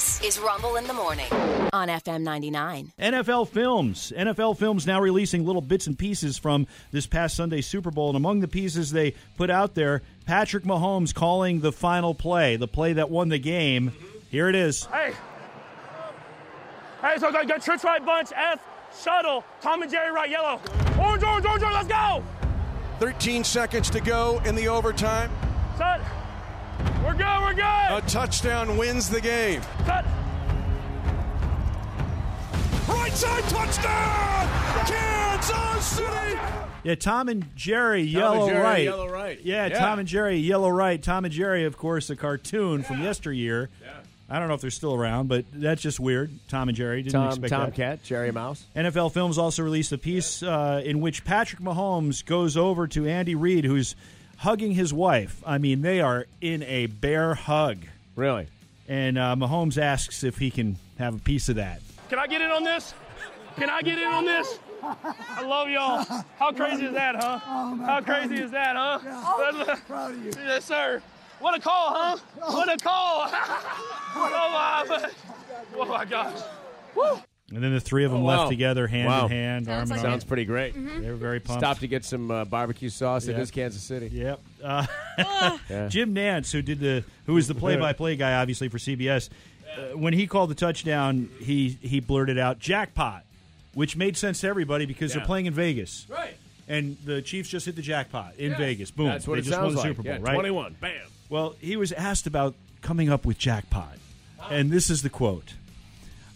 This is Rumble in the Morning on FM 99. NFL Films. NFL Films now releasing little bits and pieces from this past Sunday Super Bowl. And among the pieces they put out there, Patrick Mahomes calling the final play, the play that won the game. Here it is. Hey. Hey, so got, got church right bunch, F, shuttle, Tom and Jerry right, yellow. Orange, orange, orange, orange, let's go! 13 seconds to go in the overtime. Set. We're good, we're good! A touchdown wins the game. Cut. Right side touchdown! Kansas City! Yeah, Tom and Jerry, Tom yellow and Jerry, right. yellow right. Yeah, Yeah. Tom and Jerry, yellow right. Tom and Jerry, of course, a cartoon from yesteryear. Yeah. I don't know if they're still around, but that's just weird. Tom and Jerry didn't Tom, expect that. Tomcat, Jerry Mouse. NFL Films also released a piece uh, in which Patrick Mahomes goes over to Andy Reid, who's hugging his wife. I mean, they are in a bear hug. Really? And uh, Mahomes asks if he can have a piece of that. Can I get in on this? Can I get in on this? I love y'all. How crazy is that, huh? How crazy is that, huh? Proud of you. Yes, sir. What a call, huh? What a call. oh, my. Oh, my gosh. Woo. And then the three of them Oh, left wow. together, hand Wow. in hand, arm Sounds in arm. Sounds pretty great. They were very pumped. Stop to get some uh, barbecue sauce. It Yeah. is Kansas City. Yep. Uh, Yeah. Jim Nantz, who did the, who was the play-by-play guy, obviously for CBS, uh, when he called the touchdown, he he blurted out jackpot, which made sense to everybody because they're playing in Vegas, Right. and the Chiefs just hit the jackpot in Vegas. Boom. That's what they it just sounds won the like. Super Bowl, yeah, right? 21. Bam. Well, he was asked about coming up with jackpot, and this is the quote.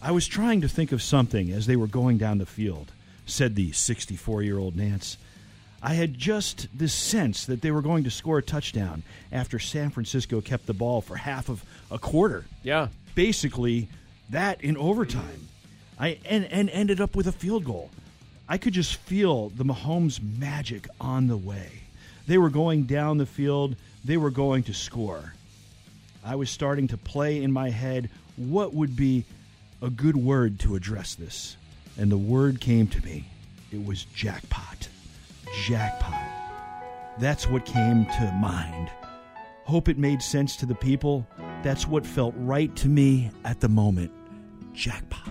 I was trying to think of something as they were going down the field, said the 64 year old Nantz. I had just this sense that they were going to score a touchdown after San Francisco kept the ball for half of a quarter. Yeah. Basically, that in overtime. I and, and ended up with a field goal. I could just feel the Mahomes magic on the way. They were going down the field, they were going to score. I was starting to play in my head what would be a good word to address this. And the word came to me. It was jackpot. Jackpot. That's what came to mind. Hope it made sense to the people. That's what felt right to me at the moment. Jackpot.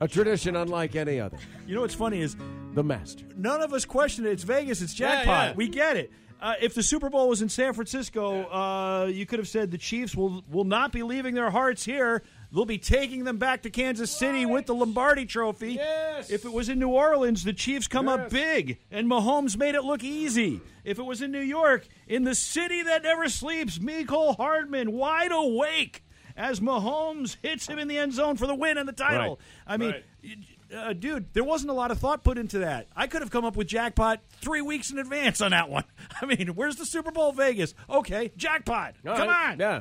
A tradition unlike any other. You know what's funny is The master. none of us question it. It's Vegas. It's Yeah, jackpot. yeah. We get it. Uh, if the Super Bowl was in San Francisco, uh, you could have said the Chiefs will will not be leaving their hearts here. They'll be taking them back to Kansas City with the Lombardi Trophy. Yes. If it was in New Orleans, the Chiefs come up big, and Mahomes made it look easy. If it was in New York, in the city that never sleeps, Mecole Hardman wide awake as Mahomes hits him in the end zone for the win and the title. Right. I mean, uh, dude, there wasn't a lot of thought put into that. I could have come up with jackpot three weeks in advance on that one. I mean, where's the Super Bowl Vegas? Okay, jackpot. All come right. on. Yeah.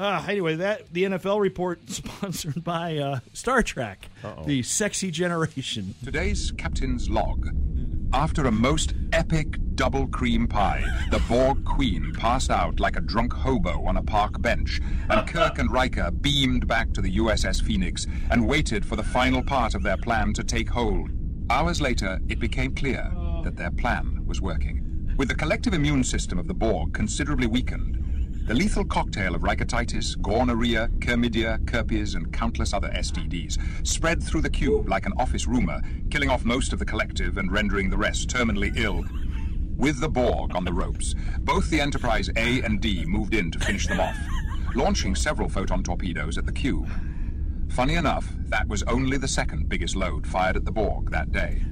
Uh, anyway, that the NFL report sponsored by uh, Star Trek, the sexy generation. Today's captain's log. After a most epic double cream pie, the Borg Queen passed out like a drunk hobo on a park bench, and Kirk and Riker beamed back to the USS Phoenix and waited for the final part of their plan to take hold. Hours later, it became clear that their plan was working. With the collective immune system of the Borg considerably weakened, the lethal cocktail of rickettsis, gonorrhea, chlamydia, herpes, and countless other STDs spread through the cube like an office rumor, killing off most of the collective and rendering the rest terminally ill. With the Borg on the ropes, both the Enterprise A and D moved in to finish them off, launching several photon torpedoes at the cube. Funny enough, that was only the second biggest load fired at the Borg that day.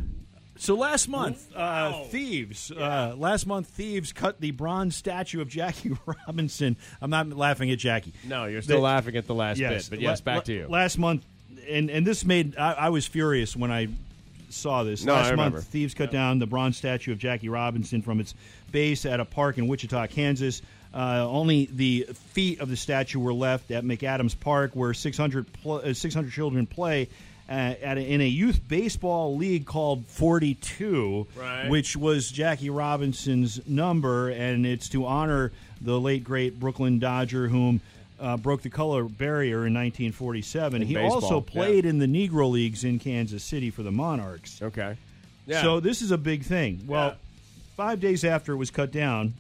So last month, uh, thieves. Uh, last month, thieves cut the bronze statue of Jackie Robinson. I'm not laughing at Jackie. No, you're still laughing at the last bit. But yes, la- back to you. Last month, and and this made I, I was furious when I saw this. No, I last remember. month, thieves cut down the bronze statue of Jackie Robinson from its base at a park in Wichita, Kansas. Uh, only the feet of the statue were left at McAdams Park, where 600 pl- uh, 600 children play. Uh, at a, in a youth baseball league called 42, Right. which was Jackie Robinson's number, and it's to honor the late great Brooklyn Dodger, whom uh, broke the color barrier in 1947. In he baseball, also yeah. played in the Negro Leagues in Kansas City for the Monarchs. Okay. Yeah. So this is a big thing. Well, Yeah. five days after it was cut down,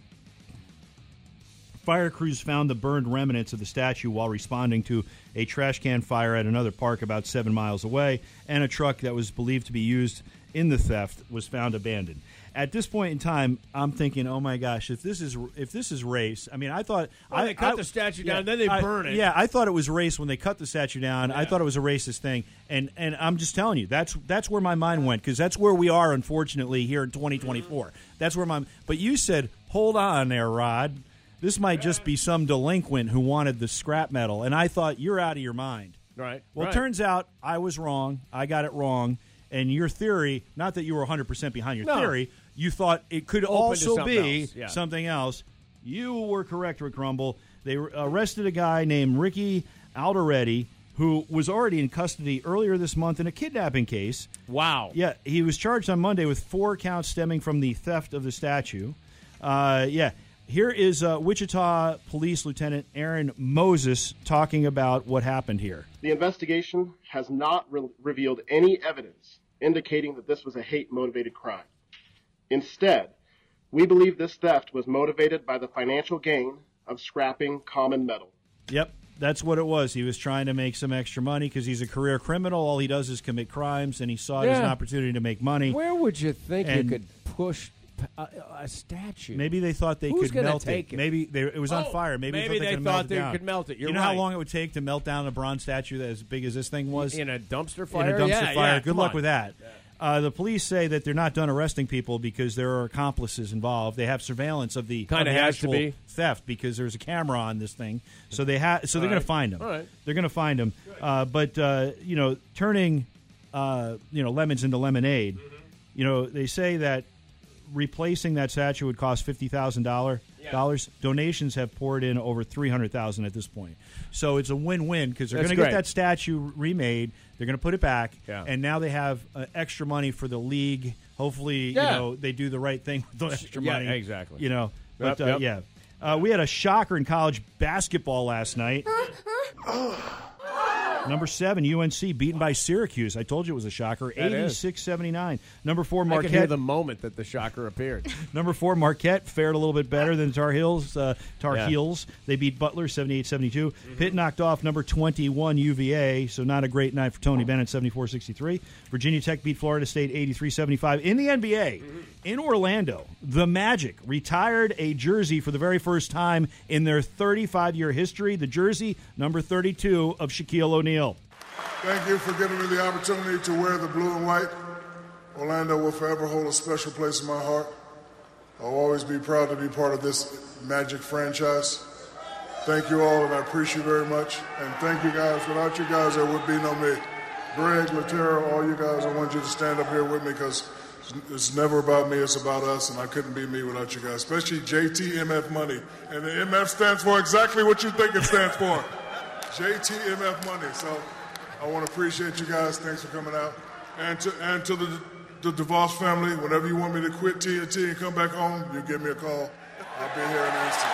Fire crews found the burned remnants of the statue while responding to a trash can fire at another park about seven miles away, and a truck that was believed to be used in the theft was found abandoned. At this point in time, I'm thinking, oh my gosh, if this is if this is race, I mean, I thought Well, I they cut I- the statue yeah, down, then they I- burn it. Yeah, I thought it was race when they cut the statue down. I thought it was a racist thing, and and I'm just telling you, that's that's where my mind went because that's where we are, unfortunately, here in 2024. That's where my. But you said, hold on there, Rod. This might just be some delinquent who wanted the scrap metal, and I thought you're out of your mind. Right. Well, right. it turns out I was wrong. I got it wrong. And your theory, not that you were 100% behind your No. theory, you thought it could Open also something be else, yeah. something else. You were correct, Rick Rumble. They arrested a guy named Ricky Alderete who was already in custody earlier this month in a kidnapping case. Wow. Yeah, he was charged on Monday with four counts stemming from the theft of the statue. Uh, yeah, here is uh, Wichita Police Lieutenant Aaron Moses talking about what happened here. The investigation has not re- revealed any evidence indicating that this was a hate motivated crime. Instead, we believe this theft was motivated by the financial gain of scrapping common metal. Yep, that's what it was. He was trying to make some extra money because he's a career criminal. All he does is commit crimes, and he saw it as an opportunity to make money. Where would you think And- you could push p- a, a statue? Maybe they thought they Who's could gonna melt take it? Maybe they, it was on Oh, fire. Maybe, maybe they they thought they, could thought melt it they down. could melt it. You're you know how right. long it would take to melt down a bronze statue that as big as this thing was in a dumpster fire. in a dumpster yeah, fire. yeah, Good come luck on. with that. Uh, the police say that they're not done arresting people because there are accomplices involved. They have surveillance of the, Kinda of the has to actual be. theft because there's a camera on this thing. So they have. So they're All going right. to find them. All right. They're going to find them. Uh, but uh, you know, turning uh, you know lemons into lemonade. Mm-hmm. You know, they say that replacing that statue would cost fifty thousand dollars. Dollars donations have poured in over three hundred thousand at this point, so it's a win-win because they're going to get that statue remade. They're going to put it back, Yeah. and now they have uh, extra money for the league. Hopefully, Yeah. you know they do the right thing with the extra Yeah, money. exactly. You know, but Yep, uh, yep. yeah, uh, we had a shocker in college basketball last night. Number seven, UNC beaten by Syracuse. I told you it was a shocker. That is. 86-79. Number four, I could hear Marquette. the moment that the shocker appeared. Number four, Marquette fared a little bit better than Tar Heels. Uh, Tar Yeah. Heels. They beat Butler 78-72. Pitt knocked off number 21 UVA, so not a great night for Tony Bennett 74-63. Virginia Tech beat Florida State 83-75. In the NBA, in Orlando, the Magic retired a jersey for the very first time in their 35-year history. The jersey number 32 of Shaquille O'Neal. Thank you for giving me the opportunity to wear the blue and white. Orlando will forever hold a special place in my heart. I'll always be proud to be part of this Magic franchise. Thank you all, and I appreciate you very much. And thank you guys. Without you guys, there would be no me. Greg, Latera, all you guys, I want you to stand up here with me because it's never about me, it's about us, and I couldn't be me without you guys, especially JTMF Money. And the MF stands for exactly what you think it stands for. JTMF Money. So I want to appreciate you guys. Thanks for coming out. And to and to the the DeVos family, whenever you want me to quit TNT and come back home, you give me a call. I'll be here in an instant.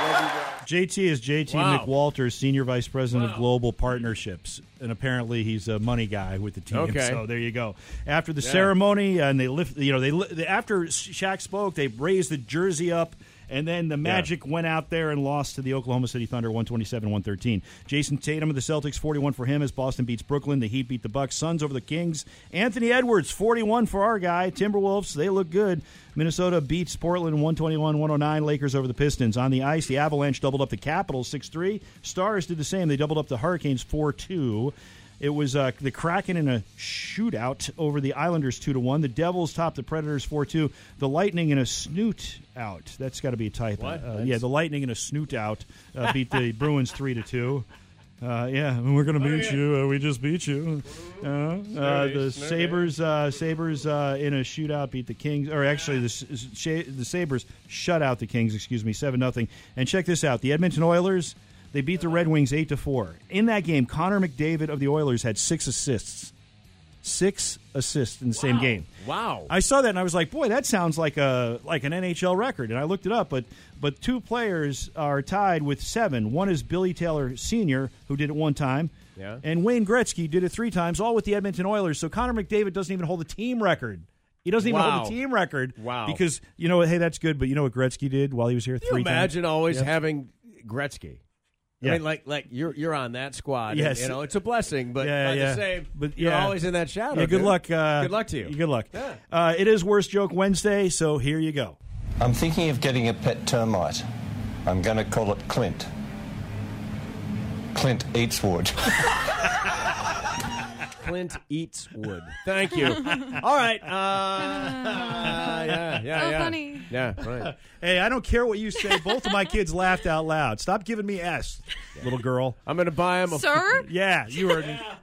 Love you guys. JT is JT Wow. McWalters, Senior Vice President of Global Partnerships. And apparently he's a money guy with the team. Okay. So there you go. After the ceremony, and they lift, you know, they, they after Shaq spoke, they raised the jersey up. And then the Magic went out there and lost to the Oklahoma City Thunder 127 113. Jayson Tatum of the Celtics 41 for him as Boston beats Brooklyn. The Heat beat the Bucks. Suns over the Kings. Anthony Edwards 41 for our guy. Timberwolves, they look good. Minnesota beats Portland 121 109. Lakers over the Pistons. On the ice, the Avalanche doubled up the Capitals 6 3. Stars did the same. They doubled up the Hurricanes 4 2. It was uh, the Kraken in a shootout over the Islanders two to one. The Devils topped the Predators four two. The Lightning in a snoot out. That's got to be a typo. Uh, yeah, the Lightning in a snoot out uh, beat the Bruins three to two. Uh, yeah, we're gonna beat you. Uh, we just beat you. Uh, uh, the Sabres, uh, Sabres uh, in a shootout beat the Kings, or actually the S- S- Sha- the Sabres shut out the Kings. Excuse me, seven nothing. And check this out: the Edmonton Oilers they beat the Red Wings eight to four. In that game, Connor McDavid of the Oilers had six assists. Six assists in the same game. Wow. I saw that and I was like, boy, that sounds like a like an NHL record. And I looked it up, but but two players are tied with seven. One is Billy Taylor Sr., who did it one time. Yeah. And Wayne Gretzky did it three times, all with the Edmonton Oilers. So Connor McDavid doesn't even hold the team record. He doesn't even Wow. hold the team record. Wow. Because you know, hey, that's good. But you know what Gretzky did while he was here? Can you three imagine times? always having Gretzky. Yeah. I mean, like, like you're you're on that squad. and, Yes. you know it's a blessing, but Yeah, not yeah. the same. But, you're always in that shadow. Yeah, good dude. luck. Uh, good luck to you. Good luck. Yeah. Uh, it is Worst Joke Wednesday, so here you go. I'm thinking of getting a pet termite. I'm going to call it Clint. Clint eats wood. Clint eats wood. Thank you. All right. Uh, yeah, yeah, So yeah. funny. Yeah, right. Hey, I don't care what you say. Both of my kids laughed out loud. Stop giving me S, little girl. I'm going to buy him a Sir? Yeah, you are